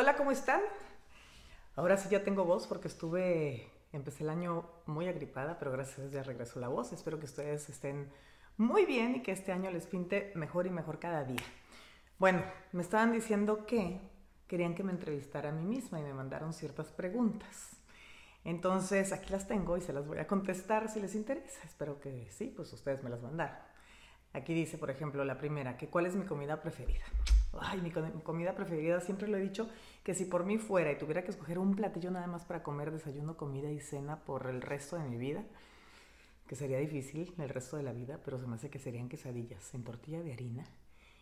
Hola, ¿cómo están? Ahora sí ya tengo voz porque estuve, empecé el año muy agripada, pero gracias ya regresó la voz. Espero que ustedes estén muy bien y que este año les pinte mejor y mejor cada día. Bueno, me estaban diciendo que querían que me entrevistara a mí misma y me mandaron ciertas preguntas. Entonces, aquí las tengo y se las voy a contestar si les interesa. Espero que sí, pues ustedes me las mandaron. Aquí dice, por ejemplo, la primera, que cuál es mi comida preferida. Ay, mi, comida preferida, siempre lo he dicho, que si por mí fuera y tuviera que escoger un platillo nada más para comer desayuno, comida y cena por el resto de mi vida, que sería difícil el resto de la vida, pero se me hace que serían quesadillas en tortilla de harina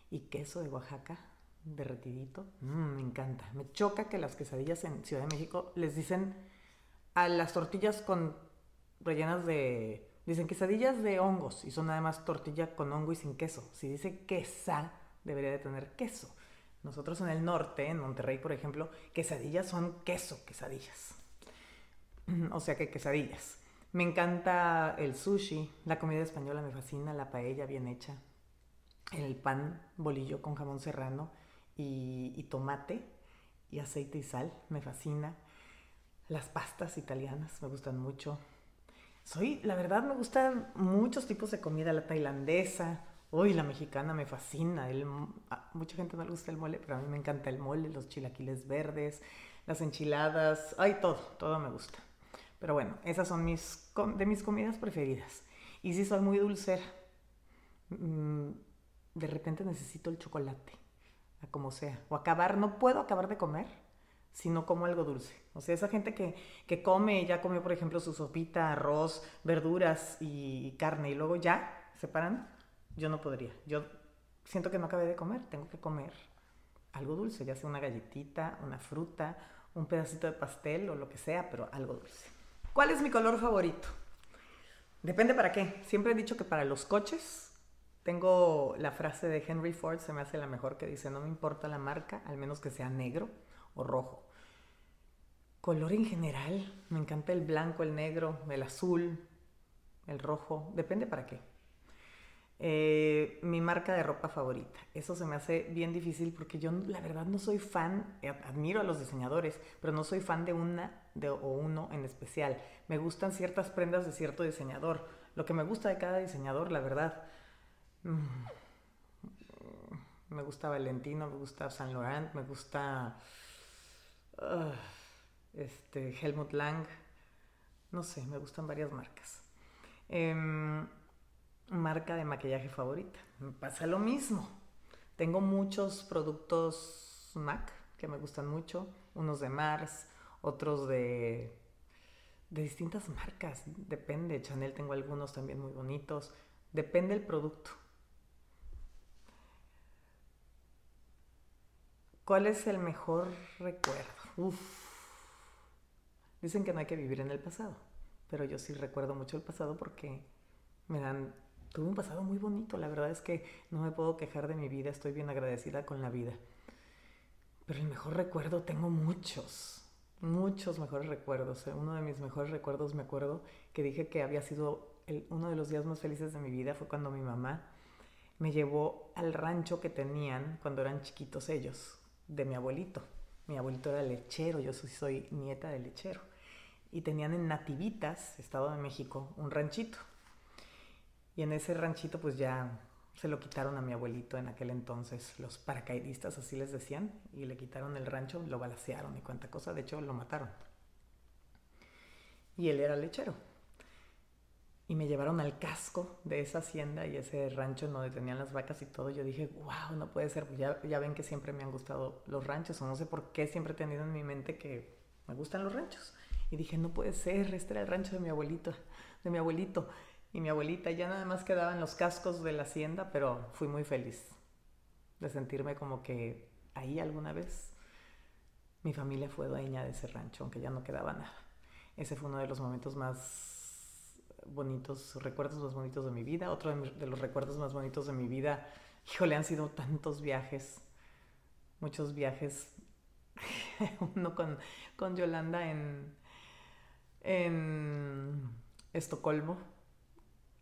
y queso de Oaxaca derretidito. Mm, me encanta. Me choca que las quesadillas en Ciudad de México les dicen a las tortillas con rellenas de Dicen quesadillas de hongos y son además tortilla con hongo y sin queso. Si dice quesa, debería de tener queso. Nosotros en el norte, en Monterrey, por ejemplo, quesadillas son queso, quesadillas. O sea que quesadillas. Me encanta el sushi, la comida española me fascina, la paella bien hecha, el pan bolillo con jamón serrano y, y tomate y aceite y sal, me fascina. Las pastas italianas me gustan mucho, soy, la verdad me gustan muchos tipos de comida, la tailandesa, uy, la mexicana me fascina, mucha gente no le gusta el mole, pero a mí me encanta el mole, los chilaquiles verdes, las enchiladas, ay, todo, todo me gusta. Pero bueno, esas son mis, de mis comidas preferidas. Y si soy muy dulcera, mm, de repente necesito el chocolate, como sea, o acabar, no puedo acabar de comer si no como algo dulce. O sea, esa gente que, que come, ya comió, por ejemplo, su sopita, arroz, verduras y carne y luego ya se paran, yo no podría. Yo siento que no acabé de comer, tengo que comer algo dulce, ya sea una galletita, una fruta, un pedacito de pastel o lo que sea, pero algo dulce. ¿Cuál es mi color favorito? Depende para qué. Siempre he dicho que para los coches tengo la frase de Henry Ford, se me hace la mejor, que dice, no me importa la marca, al menos que sea negro o rojo. Color en general, me encanta el blanco, el negro, el azul, el rojo, depende para qué. Eh, mi marca de ropa favorita. Eso se me hace bien difícil porque yo la verdad no soy fan, eh, admiro a los diseñadores, pero no soy fan de una de, o uno en especial. Me gustan ciertas prendas de cierto diseñador. Lo que me gusta de cada diseñador, la verdad. Mm, me gusta Valentino, me gusta Saint Laurent, me gusta este, Helmut Lang, no sé, me gustan varias marcas. Em, marca de maquillaje favorita, me pasa lo mismo. Tengo muchos productos MAC que me gustan mucho, unos de Mars, otros de, de distintas marcas, depende, Chanel tengo algunos también muy bonitos, depende el producto. ¿Cuál es el mejor recuerdo? Uf. Dicen que no hay que vivir en el pasado, pero yo sí recuerdo mucho el pasado porque me dan... Tuve un pasado muy bonito, la verdad es que no me puedo quejar de mi vida, estoy bien agradecida con la vida. Pero el mejor recuerdo tengo muchos, muchos mejores recuerdos. Uno de mis mejores recuerdos me acuerdo que dije que había sido uno de los días más felices de mi vida fue cuando mi mamá me llevó al rancho que tenían cuando eran chiquitos ellos, de mi abuelito. Mi abuelito era lechero, yo soy, soy nieta de lechero. Y tenían en Nativitas, Estado de México, un ranchito. Y en ese ranchito pues ya se lo quitaron a mi abuelito en aquel entonces, los paracaidistas así les decían, y le quitaron el rancho, lo balacearon y cuánta cosa, de hecho lo mataron. Y él era lechero y me llevaron al casco de esa hacienda y ese rancho donde tenían las vacas y todo. Yo dije, wow, no puede ser. Ya, ya ven que siempre me han gustado los ranchos, o no sé por qué siempre he tenido en mi mente que me gustan los ranchos. Y dije, no puede ser, este era el rancho de mi abuelito, de mi abuelito y mi abuelita. Ya nada más quedaban los cascos de la hacienda, pero fui muy feliz de sentirme como que ahí alguna vez mi familia fue dueña de ese rancho, aunque ya no quedaba nada. Ese fue uno de los momentos más bonitos, recuerdos más bonitos de mi vida. Otro de, los recuerdos más bonitos de mi vida, híjole, han sido tantos viajes, muchos viajes. Uno con, con Yolanda en, en Estocolmo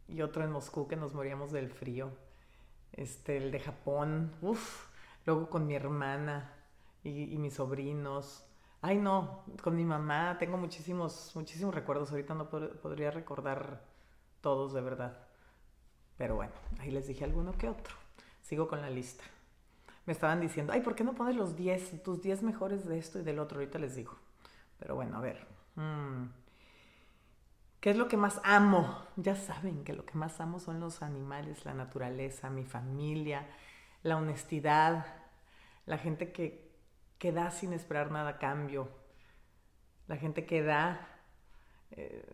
y otro en Moscú que nos moríamos del frío. Este, el de Japón, uff, luego con mi hermana y, mis sobrinos. Ay, no, con mi mamá tengo muchísimos, muchísimos recuerdos. Ahorita no podría recordar todos de verdad. Pero bueno, ahí les dije alguno que otro. Sigo con la lista. Me estaban diciendo, ay, ¿por qué no pones los 10, tus 10 mejores de esto y del otro? Ahorita les digo. Pero bueno, a ver. Mm. ¿Qué es lo que más amo? Ya saben que lo que más amo son los animales, la naturaleza, mi familia, la honestidad, la gente que, que da sin esperar nada a cambio, la gente que da. Eh,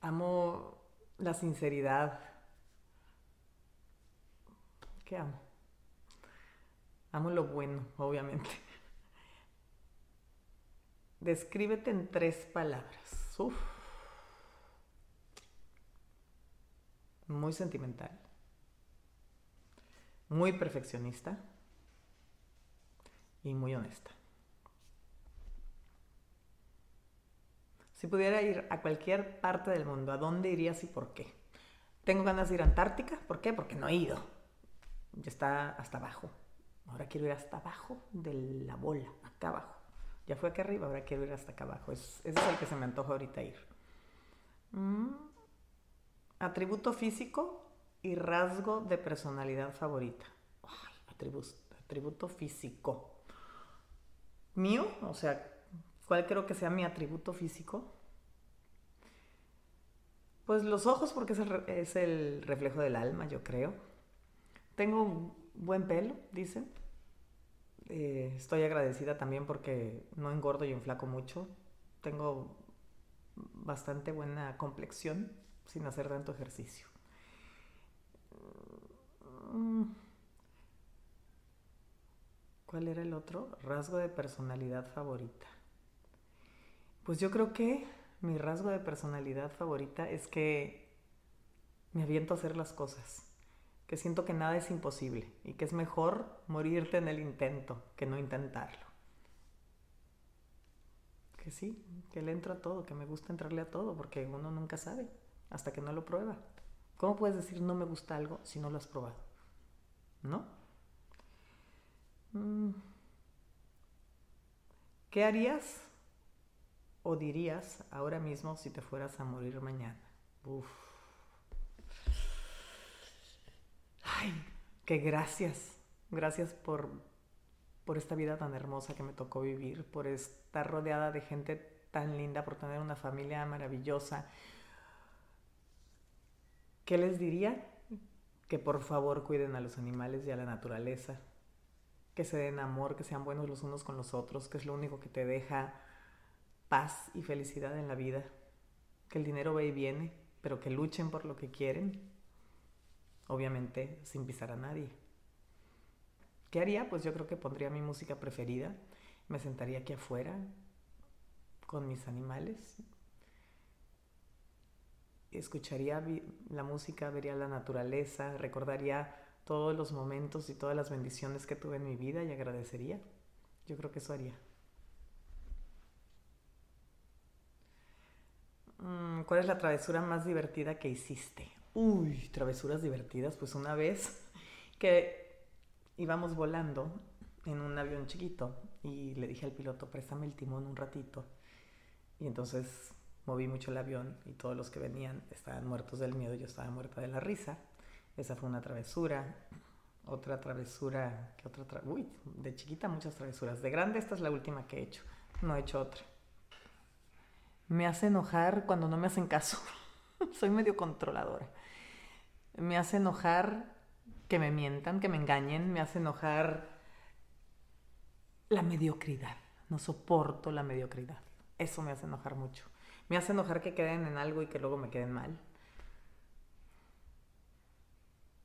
amo la sinceridad. ¿Qué amo? Amo lo bueno, obviamente. Descríbete en tres palabras. Uf. Muy sentimental. Muy perfeccionista. Y muy honesta. Si pudiera ir a cualquier parte del mundo, ¿a dónde irías y por qué? Tengo ganas de ir a Antártica. ¿Por qué? Porque no he ido. Ya está hasta abajo. Ahora quiero ir hasta abajo de la bola, acá abajo. Ya fue acá arriba, ahora quiero ir hasta acá abajo. Es, ese es el que se me antoja ahorita ir. Mm. Atributo físico y rasgo de personalidad favorita. atributo físico. Mío, o sea, ¿cuál creo que sea mi atributo físico? Pues los ojos, porque es el, es el reflejo del alma, yo creo. Tengo buen pelo, dicen. Eh, estoy agradecida también porque no engordo y enflaco mucho. Tengo bastante buena complexión sin hacer tanto ejercicio. Mm. ¿Cuál era el otro? Rasgo de personalidad favorita. Pues yo creo que mi rasgo de personalidad favorita es que me aviento a hacer las cosas que siento que nada es imposible y que es mejor morirte en el intento que no intentarlo. Que sí, que le entro a todo, que me gusta entrarle a todo, porque uno nunca sabe hasta que no lo prueba. ¿Cómo puedes decir no me gusta algo si no lo has probado? ¿No? Mm. ¿Qué harías o dirías ahora mismo si te fueras a morir mañana? Uf. que gracias, gracias por, por esta vida tan hermosa que me tocó vivir, por estar rodeada de gente tan linda, por tener una familia maravillosa. ¿Qué les diría? Que por favor cuiden a los animales y a la naturaleza, que se den amor, que sean buenos los unos con los otros, que es lo único que te deja paz y felicidad en la vida, que el dinero va y viene, pero que luchen por lo que quieren obviamente sin pisar a nadie. ¿Qué haría? Pues yo creo que pondría mi música preferida, me sentaría aquí afuera con mis animales, escucharía la música, vería la naturaleza, recordaría todos los momentos y todas las bendiciones que tuve en mi vida y agradecería. Yo creo que eso haría. Mm, ¿Cuál es la travesura más divertida que hiciste? Uy, travesuras divertidas. Pues una vez que íbamos volando en un avión chiquito y le dije al piloto, préstame el timón un ratito. Y entonces moví mucho el avión y todos los que venían estaban muertos del miedo, yo estaba muerta de la risa. Esa fue una travesura. Otra travesura, ¿qué otra? Uy, de chiquita muchas travesuras. De grande esta es la última que he hecho. No he hecho otra. Me hace enojar cuando no me hacen caso. Soy medio controladora me hace enojar que me mientan, que me engañen, me hace enojar la mediocridad. No soporto la mediocridad. Eso me hace enojar mucho. Me hace enojar que queden en algo y que luego me queden mal.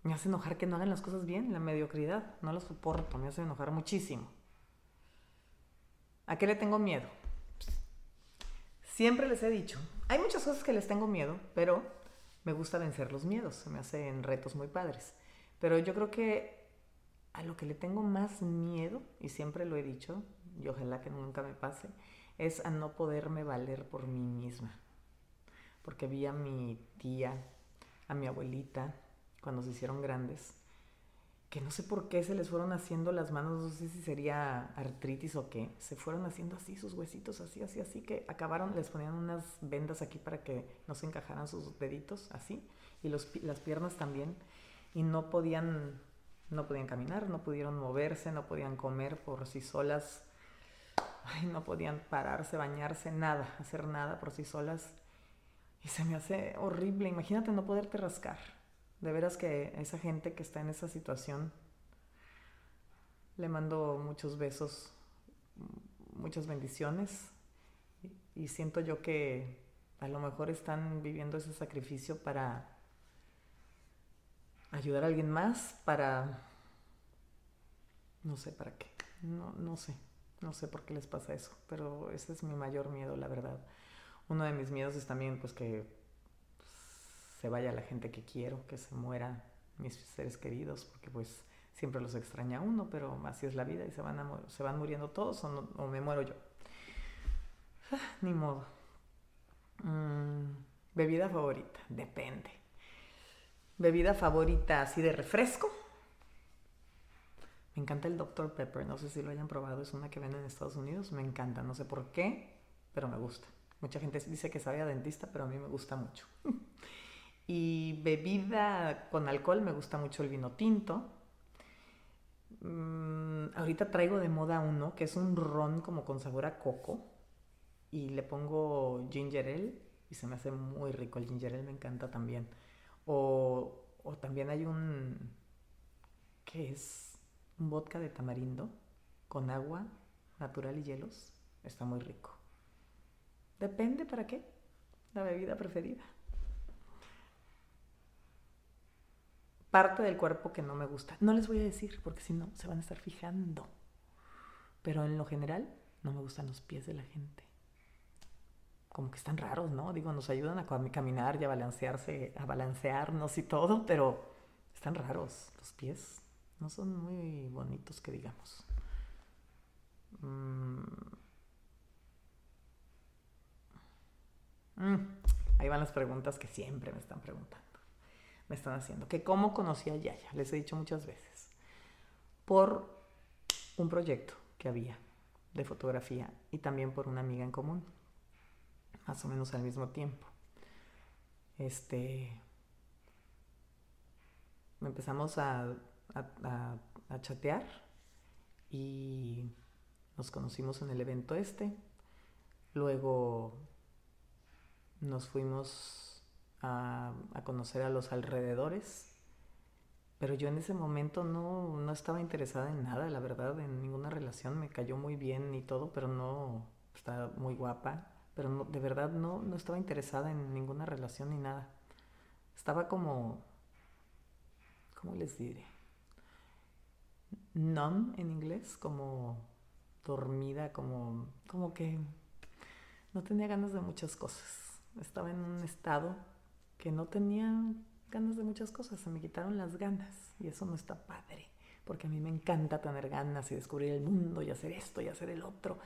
Me hace enojar que no hagan las cosas bien, la mediocridad. No lo soporto, me hace enojar muchísimo. ¿A qué le tengo miedo? Siempre les he dicho, hay muchas cosas que les tengo miedo, pero me gusta vencer los miedos, se me hacen retos muy padres. Pero yo creo que a lo que le tengo más miedo, y siempre lo he dicho, y ojalá que nunca me pase, es a no poderme valer por mí misma. Porque vi a mi tía, a mi abuelita, cuando se hicieron grandes, que no sé por qué se les fueron haciendo las manos, no sé si sería artritis o qué, se fueron haciendo así sus huesitos, así, así, así, que acabaron, les ponían unas vendas aquí para que no se encajaran sus deditos, así, y los, las piernas también, y no podían, no podían caminar, no pudieron moverse, no podían comer por sí solas, ay, no podían pararse, bañarse, nada, hacer nada por sí solas, y se me hace horrible, imagínate no poderte rascar. De veras que esa gente que está en esa situación, le mando muchos besos, muchas bendiciones. Y, siento yo que a lo mejor están viviendo ese sacrificio para ayudar a alguien más, para... no sé para qué, no, no sé, no sé por qué les pasa eso, pero ese es mi mayor miedo, la verdad. Uno de mis miedos es también pues que se vaya la gente que quiero, que se mueran mis seres queridos, porque pues siempre los extraña uno, pero así es la vida y se van, se van muriendo todos o, me muero yo. Ah, ni modo. Mm, bebida favorita, depende. Bebida favorita así de refresco. Me encanta el Dr. Pepper, no sé si lo hayan probado, es una que venden en Estados Unidos, me encanta, no sé por qué, pero me gusta. Mucha gente dice que sabe a dentista, pero a mí me gusta mucho. Y bebida con alcohol, me gusta mucho el vino tinto. Mm, ahorita traigo de moda uno que es un ron como con sabor a coco. Y le pongo ginger ale y se me hace muy rico. El ginger ale me encanta también. O, o también hay un. ¿Qué es? Un vodka de tamarindo con agua natural y hielos. Está muy rico. Depende para qué. La bebida preferida. parte del cuerpo que no me gusta. No les voy a decir porque si no se van a estar fijando. Pero en lo general no me gustan los pies de la gente. Como que están raros, ¿no? Digo, nos ayudan a caminar y a balancearse, a balancearnos y todo, pero están raros los pies. No son muy bonitos que digamos. Mm. Mm. Ahí van las preguntas que siempre me están preguntando me están haciendo. Que cómo conocí a Yaya, les he dicho muchas veces. Por un proyecto que había de fotografía y también por una amiga en común, más o menos al mismo tiempo. Este. Empezamos a, a, chatear y nos conocimos en el evento este. Luego nos fuimos a, conocer a los alrededores, pero yo en ese momento no, no, estaba interesada en nada, la verdad, en ninguna relación, me cayó muy bien y todo, pero no, estaba muy guapa, pero no, de verdad no, no estaba interesada en ninguna relación ni nada. Estaba como, ¿cómo les diré? Numb en inglés, como dormida, como, como que no tenía ganas de muchas cosas. Estaba en un estado que no tenía ganas de muchas cosas, se me quitaron las ganas y eso no está padre, porque a mí me encanta tener ganas y descubrir el mundo y hacer esto y hacer el otro.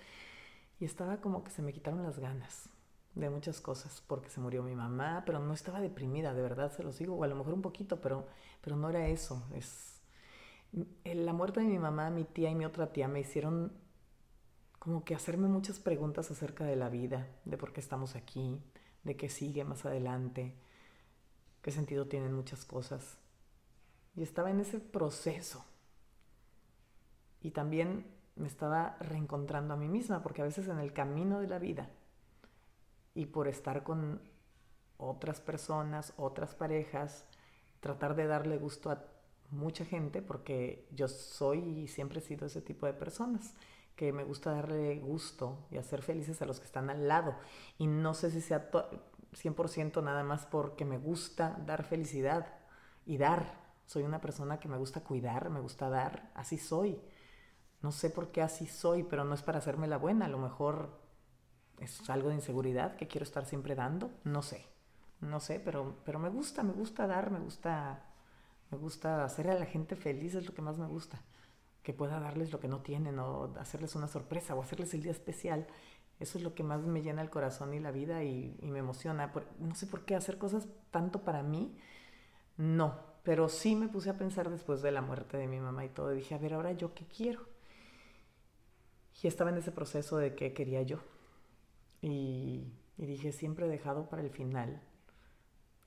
Y estaba como que se me quitaron las ganas de muchas cosas, porque se murió mi mamá, pero no estaba deprimida, de verdad se lo sigo, o a lo mejor un poquito, pero, pero no era eso. Es, la muerte de mi mamá, mi tía y mi otra tía me hicieron como que hacerme muchas preguntas acerca de la vida, de por qué estamos aquí, de qué sigue más adelante, qué sentido tienen muchas cosas. Y estaba en ese proceso. Y también me estaba reencontrando a mí misma, porque a veces en el camino de la vida y por estar con otras personas, otras parejas, tratar de darle gusto a mucha gente, porque yo soy y siempre he sido ese tipo de personas, que me gusta darle gusto y hacer felices a los que están al lado. Y no sé si sea 100% nada más porque me gusta dar felicidad y dar. Soy una persona que me gusta cuidar, me gusta dar, así soy. No sé por qué así soy, pero no es para hacerme la buena, a lo mejor es algo de inseguridad que quiero estar siempre dando, no sé. No sé, pero pero me gusta, me gusta dar, me gusta me gusta hacer a la gente feliz, es lo que más me gusta. Que pueda darles lo que no tienen o hacerles una sorpresa o hacerles el día especial eso es lo que más me llena el corazón y la vida y, me emociona. no sé por qué hacer cosas tanto para mí. No, pero sí me puse a pensar después de la muerte de mi mamá y todo, dije, a ver, ahora yo qué quiero. Y estaba en ese proceso de qué quería yo. Y, y dije, siempre he dejado para el final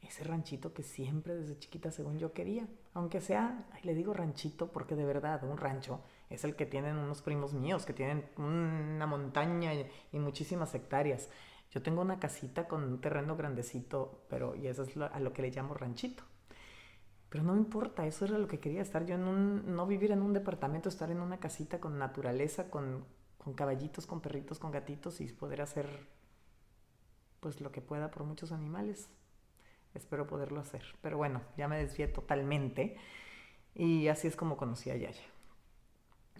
ese ranchito que siempre desde chiquita, según yo, quería. Aunque sea, le digo ranchito porque de verdad, un rancho es el que tienen unos primos míos, que tienen una montaña y, muchísimas hectáreas. Yo tengo una casita con un terreno grandecito, pero y eso es a lo que le llamo ranchito. Pero no me importa, eso era lo que quería, estar yo en un, no vivir en un departamento, estar en una casita con naturaleza, con, con caballitos, con perritos, con gatitos y poder hacer pues lo que pueda por muchos animales. Espero poderlo hacer. Pero bueno, ya me desvié totalmente. Y así es como conocí a Yaya.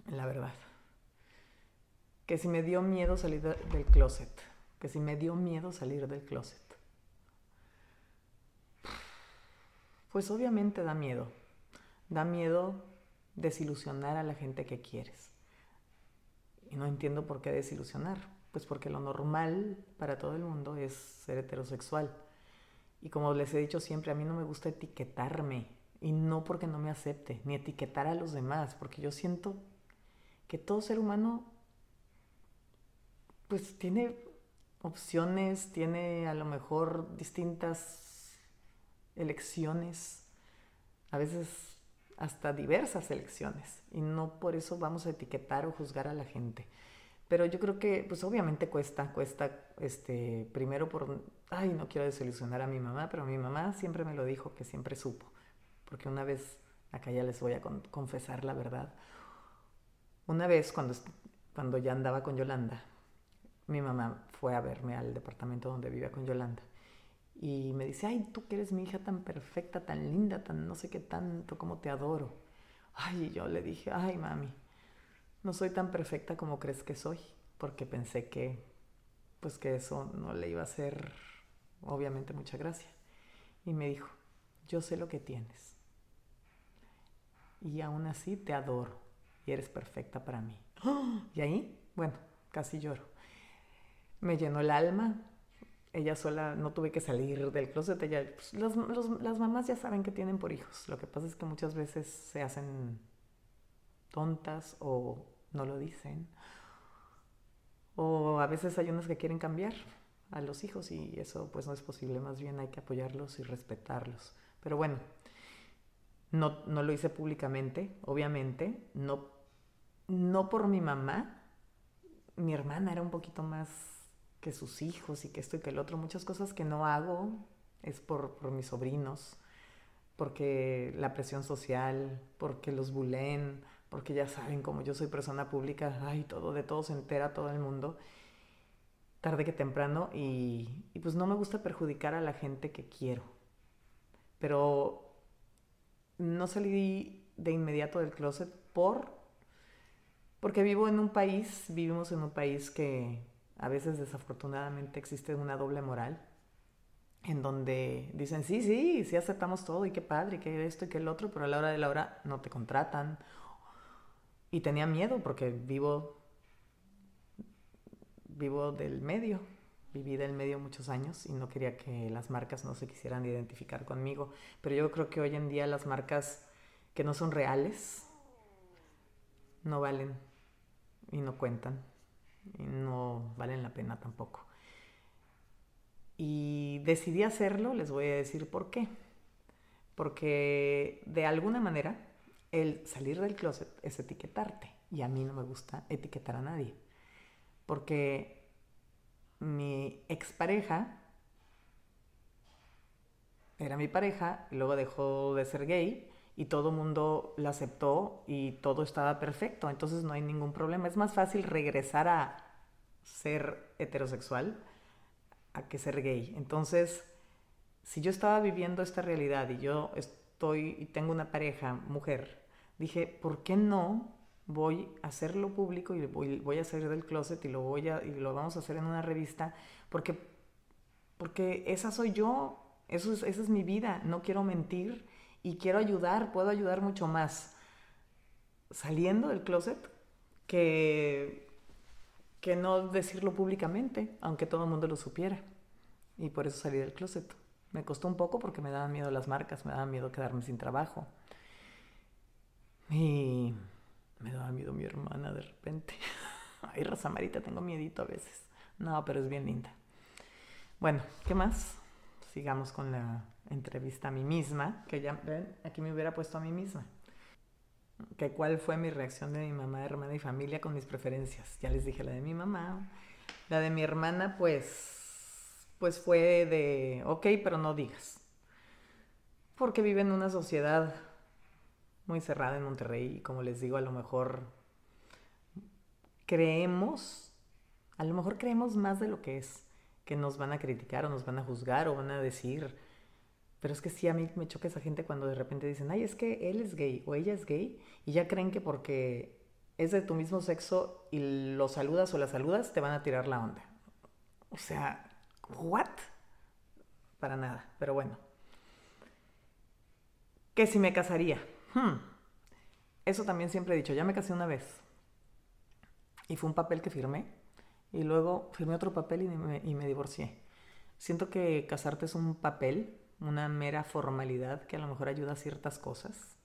La verdad. Que si me dio miedo salir del closet. Que si me dio miedo salir del closet. Pues obviamente da miedo. Da miedo desilusionar a la gente que quieres. Y no entiendo por qué desilusionar. Pues porque lo normal para todo el mundo es ser heterosexual y como les he dicho siempre, a mí no me gusta etiquetarme. Y no porque no me acepte, ni etiquetar a los demás, porque yo siento que todo ser humano pues tiene opciones, tiene a lo mejor distintas elecciones, a veces hasta diversas elecciones, y no por eso vamos a etiquetar o juzgar a la gente. Pero yo creo que, pues obviamente cuesta, cuesta, este, primero por, ay, no quiero desilusionar a mi mamá, pero mi mamá siempre me lo dijo, que siempre supo, porque una vez, acá ya les voy a confesar la verdad, una vez cuando, cuando ya andaba con Yolanda, mi mamá fue a verme al departamento donde vivía con Yolanda y me dice, ay, tú que eres mi hija tan perfecta, tan linda, tan no sé qué tanto, como te adoro. Ay, y yo le dije, ay, mami, no soy tan perfecta como crees que soy, porque pensé que, pues que eso no le iba a hacer, obviamente, mucha gracia. Y me dijo, yo sé lo que tienes. Y aún así te adoro y eres perfecta para mí. Y ahí, bueno, casi lloro. Me llenó el alma. Ella sola, no tuve que salir del closet. Ella, pues, las mamás ya saben que tienen por hijos. Lo que pasa es que muchas veces se hacen tontas o no lo dicen. O a veces hay unos que quieren cambiar a los hijos y eso pues no es posible, más bien hay que apoyarlos y respetarlos. Pero bueno, no, no lo hice públicamente, obviamente, no, no por mi mamá, mi hermana era un poquito más que sus hijos y que esto y que el otro, muchas cosas que no hago es por, por mis sobrinos, porque la presión social, porque los bulen, porque ya saben, como yo soy persona pública, ay, todo, de todo se entera todo el mundo, tarde que temprano, y, pues no me gusta perjudicar a la gente que quiero. Pero no salí de inmediato del closet por, porque vivo en un país, vivimos en un país que a veces desafortunadamente existe una doble moral, en donde dicen, sí, sí, sí aceptamos todo y qué padre, y qué esto y qué el otro, pero a la hora de la hora no te contratan y tenía miedo porque vivo, vivo del medio, viví del medio muchos años y no quería que las marcas no se quisieran identificar conmigo. Pero yo creo que hoy en día las marcas que no son reales no valen y no cuentan y no valen la pena tampoco. Y decidí hacerlo, les voy a decir por qué. Porque de alguna manera el salir del closet es etiquetarte. Y a mí no me gusta etiquetar a nadie. Porque mi expareja era mi pareja, luego dejó de ser gay y todo el mundo la aceptó y todo estaba perfecto. Entonces no hay ningún problema. Es más fácil regresar a ser heterosexual a que ser gay. Entonces, si yo estaba viviendo esta realidad y yo estoy y tengo una pareja mujer dije, ¿por qué no voy a hacerlo público y voy, a salir del closet y lo, voy a, y lo vamos a hacer en una revista? Porque, porque esa soy yo, eso es, esa es mi vida, no quiero mentir y quiero ayudar, puedo ayudar mucho más saliendo del closet que, que no decirlo públicamente, aunque todo el mundo lo supiera. Y por eso salí del closet. Me costó un poco porque me daban miedo las marcas, me daban miedo quedarme sin trabajo. Y me daba miedo mi hermana de repente. Ay, Rosa Marita, tengo miedito a veces. No, pero es bien linda. Bueno, ¿qué más? Sigamos con la entrevista a mí misma, que ya ven, aquí me hubiera puesto a mí misma. Que cuál fue mi reacción de mi mamá, hermana y familia con mis preferencias. Ya les dije la de mi mamá. La de mi hermana, pues, pues fue de, ok, pero no digas. Porque vive en una sociedad muy cerrada en Monterrey y como les digo, a lo mejor creemos, a lo mejor creemos más de lo que es, que nos van a criticar o nos van a juzgar o van a decir. Pero es que sí, a mí me choca esa gente cuando de repente dicen, ay, es que él es gay o ella es gay y ya creen que porque es de tu mismo sexo y lo saludas o la saludas, te van a tirar la onda. O sea, ¿what? Para nada, pero bueno. Que si me casaría. Hmm. Eso también siempre he dicho, ya me casé una vez. Y fue un papel que firmé. Y luego firmé otro papel y me, divorcié. Siento que casarte es un papel, una mera formalidad que a lo mejor ayuda a ciertas cosas.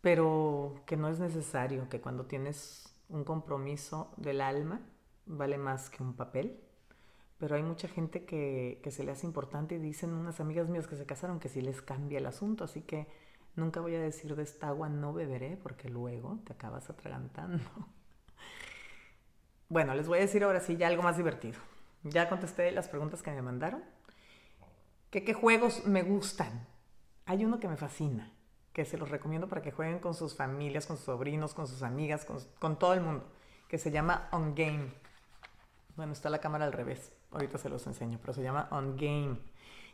Pero que no es necesario, que cuando tienes un compromiso del alma, vale más que un papel. Pero hay mucha gente que, que se le hace importante y dicen unas amigas mías que se casaron que sí les cambia el asunto. Así que Nunca voy a decir de esta agua no beberé porque luego te acabas atragantando. Bueno, les voy a decir ahora sí ya algo más divertido. Ya contesté las preguntas que me mandaron. ¿Qué, qué juegos me gustan? Hay uno que me fascina, que se los recomiendo para que jueguen con sus familias, con sus sobrinos, con sus amigas, con, con todo el mundo, que se llama On Game. Bueno, está la cámara al revés. Ahorita se los enseño, pero se llama On Game.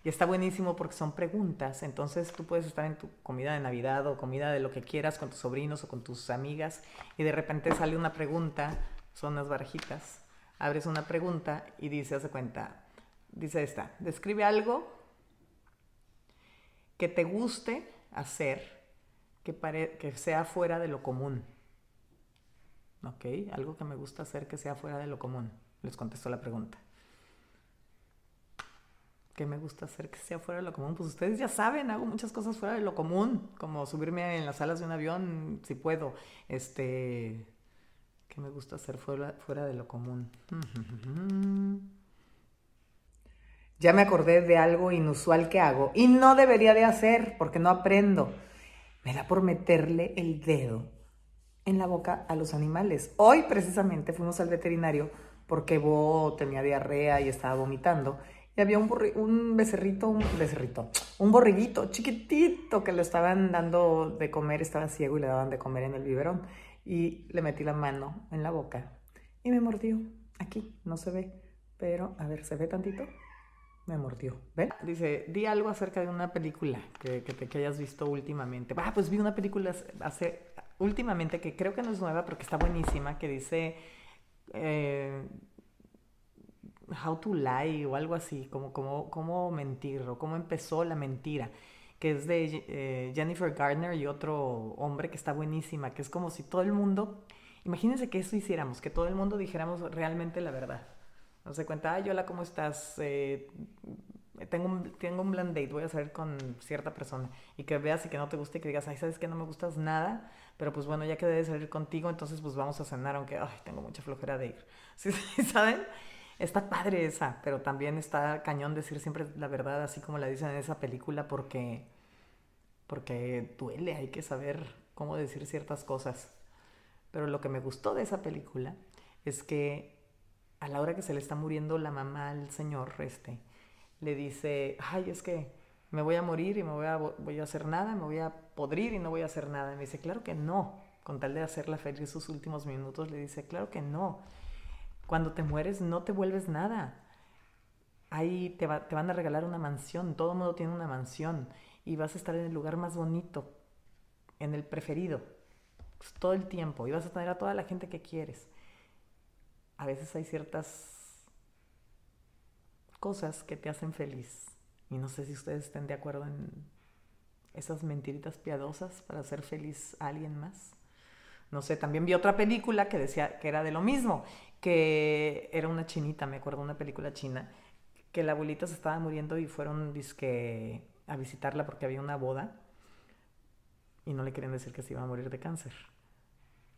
Y está buenísimo porque son preguntas, entonces tú puedes estar en tu comida de Navidad o comida de lo que quieras con tus sobrinos o con tus amigas y de repente sale una pregunta, son unas barajitas, abres una pregunta y dice, hace cuenta, dice esta, describe algo que te guste hacer que, que sea fuera de lo común. ¿Ok? Algo que me gusta hacer que sea fuera de lo común. Les contesto la pregunta. ¿Qué me gusta hacer que sea fuera de lo común? Pues ustedes ya saben, hago muchas cosas fuera de lo común, como subirme en las alas de un avión, si puedo. Este, ¿qué me gusta hacer fuera, fuera de lo común? Ya me acordé de algo inusual que hago y no debería de hacer porque no aprendo. Me da por meterle el dedo en la boca a los animales. Hoy precisamente fuimos al veterinario porque Bo tenía diarrea y estaba vomitando y había un, un becerrito, un becerrito, un borriguito chiquitito que le estaban dando de comer, estaba ciego y le daban de comer en el biberón. Y le metí la mano en la boca y me mordió. Aquí, no se ve, pero a ver, ¿se ve tantito? Me mordió. ¿Ven? Dice, di algo acerca de una película que, que, hayas visto últimamente. Ah, pues vi una película hace, últimamente que creo que no es nueva porque está buenísima, que dice... Eh, How to Lie o algo así, como cómo mentir o cómo empezó la mentira, que es de eh, Jennifer Gardner y otro hombre que está buenísima, que es como si todo el mundo, imagínense que eso hiciéramos, que todo el mundo dijéramos realmente la verdad. No se cuenta, ay, hola, ¿cómo estás? Eh, tengo, un, tengo un blind date, voy a salir con cierta persona y que veas y que no te guste y que digas, ay, ¿sabes que No me gustas nada, pero pues bueno, ya que debe salir contigo, entonces pues vamos a cenar, aunque, ay, tengo mucha flojera de ir. ¿Sí, ¿Saben? Está padre esa, pero también está cañón decir siempre la verdad, así como la dicen en esa película, porque, porque duele, hay que saber cómo decir ciertas cosas. Pero lo que me gustó de esa película es que a la hora que se le está muriendo la mamá al señor este, le dice, ay, es que me voy a morir y me voy a, voy a hacer nada, me voy a podrir y no voy a hacer nada. Y me dice, claro que no. Con tal de hacerla feliz sus últimos minutos, le dice, claro que no cuando te mueres no te vuelves nada. Ahí te, te van a regalar una mansión, todo mundo tiene una mansión y vas a estar en el lugar más bonito, en el preferido, pues, todo el tiempo y vas a tener a toda la gente que quieres. A veces hay ciertas cosas que te hacen feliz y no sé si ustedes estén de acuerdo en esas mentiritas piadosas para hacer feliz a alguien más. No sé, también vi otra película que decía que era de lo mismo que era una chinita, me acuerdo, una película china, que la abuelita se estaba muriendo y fueron disque a visitarla porque había una boda y no le querían decir que se iba a morir de cáncer.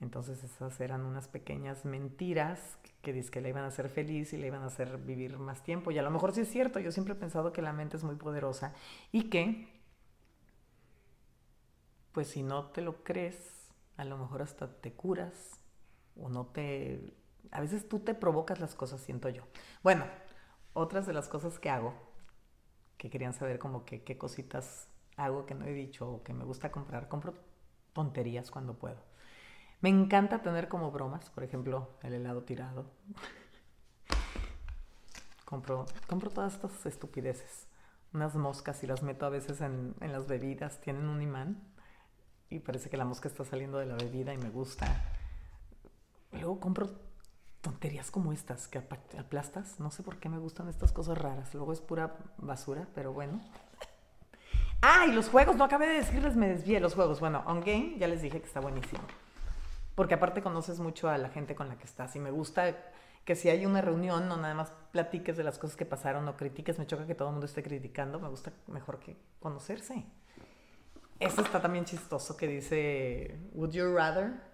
Entonces esas eran unas pequeñas mentiras que dice que le iban a hacer feliz y le iban a hacer vivir más tiempo. Y a lo mejor sí es cierto, yo siempre he pensado que la mente es muy poderosa y que, pues si no te lo crees, a lo mejor hasta te curas o no te... A veces tú te provocas las cosas, siento yo. Bueno, otras de las cosas que hago, que querían saber como que qué cositas hago que no he dicho o que me gusta comprar, compro tonterías cuando puedo. Me encanta tener como bromas, por ejemplo, el helado tirado. compro, compro todas estas estupideces. Unas moscas y las meto a veces en, en las bebidas, tienen un imán y parece que la mosca está saliendo de la bebida y me gusta. Luego compro tonterías como estas que aplastas. No sé por qué me gustan estas cosas raras. Luego es pura basura, pero bueno. Ah, y los juegos, no acabé de decirles, me desvié los juegos. Bueno, On Game ya les dije que está buenísimo. Porque aparte conoces mucho a la gente con la que estás y me gusta que si hay una reunión no nada más platiques de las cosas que pasaron o critiques, me choca que todo el mundo esté criticando, me gusta mejor que conocerse. Esto está también chistoso que dice, would you rather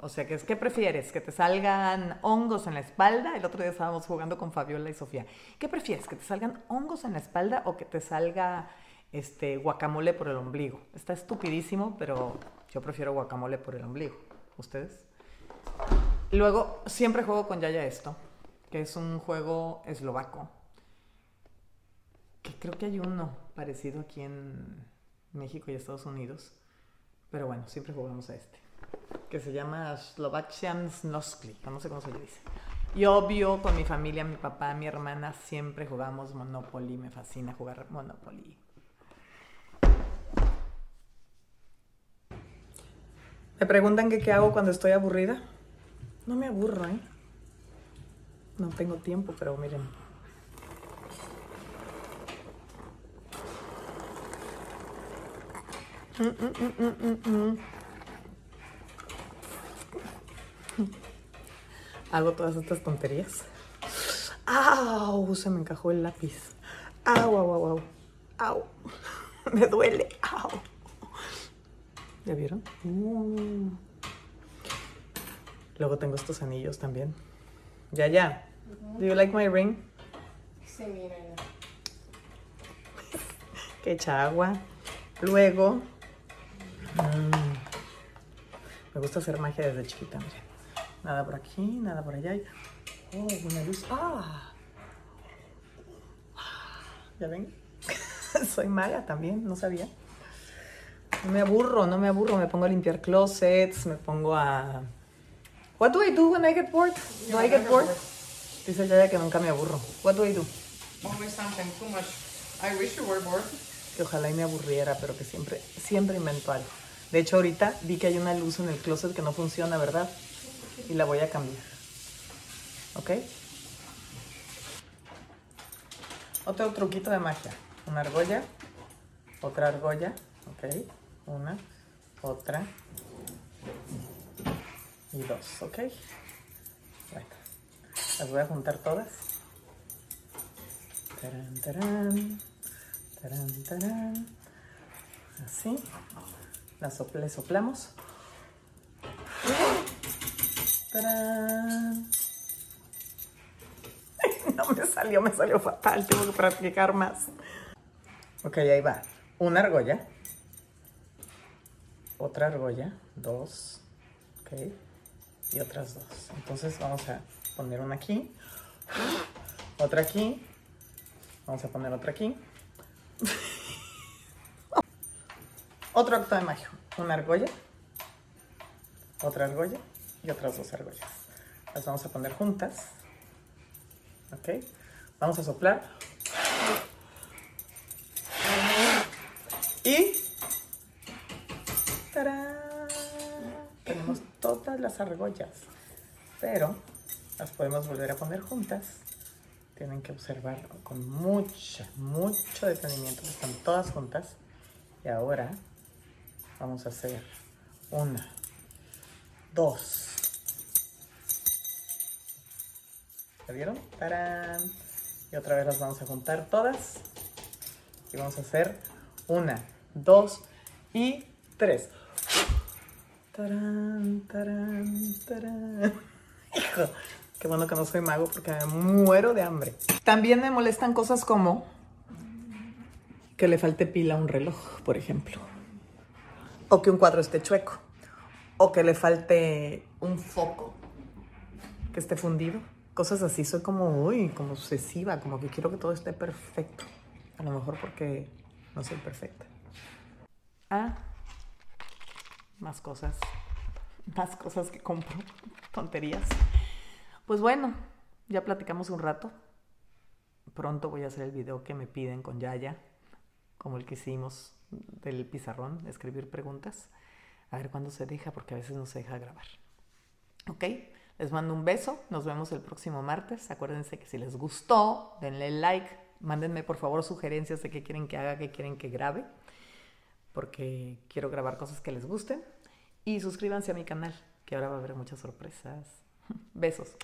o sea, ¿qué prefieres? ¿Que te salgan hongos en la espalda? El otro día estábamos jugando con Fabiola y Sofía. ¿Qué prefieres? ¿Que te salgan hongos en la espalda o que te salga este, guacamole por el ombligo? Está estupidísimo, pero yo prefiero guacamole por el ombligo. ¿Ustedes? Luego, siempre juego con Yaya esto, que es un juego eslovaco. Que creo que hay uno parecido aquí en México y Estados Unidos. Pero bueno, siempre jugamos a este que se llama Slovakian Snoskli, no sé cómo se le dice. Y obvio, con mi familia, mi papá, mi hermana, siempre jugamos Monopoly. Me fascina jugar Monopoly. Me preguntan qué hago cuando estoy aburrida. No me aburro, ¿eh? No tengo tiempo, pero miren. Mm, mm, mm, hago todas estas tonterías. ¡Au! Se me encajó el lápiz. ¡Au, au, au, au! ¡Au! Me duele. ¡Au! ¿Ya vieron? Uh. Luego tengo estos anillos también. Ya, ya. Do you like my ring? Sí, mira. que echa agua. Luego. Mm, me gusta hacer magia desde chiquita, miren. Nada por aquí, nada por allá. Oh, una luz. ¡Ah! ¿Ya ven? Soy maga también, no sabía. No me aburro, no me aburro. Me pongo a limpiar closets, me pongo a... What do I do when I get bored? Do I get bored? Dice Yaya que nunca me aburro. What do I do? Always something too much. I wish you were bored. Que ojalá y me aburriera, pero que siempre, siempre invento algo. De hecho, ahorita vi que hay una luz en el closet que no funciona, ¿verdad? y la voy a cambiar. ¿Ok? Otro truquito de magia. Una argolla, otra argolla, ¿ok? Una, otra y dos, ¿ok? Bueno, las voy a juntar todas. Tarán, tarán, tarán, tarán. Así. Las soplamos. No me salió, me salió fatal. Tengo que practicar más. Ok, ahí va. Una argolla. Otra argolla. Dos. Ok. Y otras dos. Entonces vamos a poner una aquí. Otra aquí. Vamos a poner otra aquí. Otro acto de magia. Una argolla. Otra argolla y otras dos argollas. Las vamos a poner juntas. ¿Ok? Vamos a soplar. Y... ¡Tarán! Tenemos todas las argollas. Pero las podemos volver a poner juntas. Tienen que observar con mucho, mucho detenimiento. Están todas juntas. Y ahora vamos a hacer una, dos. ¿Ya vieron? ¡Tarán! Y otra vez las vamos a juntar todas. Y vamos a hacer una, dos y tres. Tarán, tarán, tarán. Hijo, qué bueno que no soy mago porque me muero de hambre. También me molestan cosas como que le falte pila a un reloj, por ejemplo. O que un cuadro esté chueco. O que le falte un foco que esté fundido. Cosas así. Soy como, uy, como obsesiva, como que quiero que todo esté perfecto. A lo mejor porque no soy perfecta. Ah, más cosas. Más cosas que compro. Tonterías. Pues bueno, ya platicamos un rato. Pronto voy a hacer el video que me piden con Yaya, como el que hicimos del pizarrón, escribir preguntas. A ver cuándo se deja, porque a veces no se deja grabar. ¿Ok? Les mando un beso. Nos vemos el próximo martes. Acuérdense que si les gustó, denle like. Mándenme por favor sugerencias de qué quieren que haga, qué quieren que grabe. Porque quiero grabar cosas que les gusten. Y suscríbanse a mi canal, que ahora va a haber muchas sorpresas. Besos.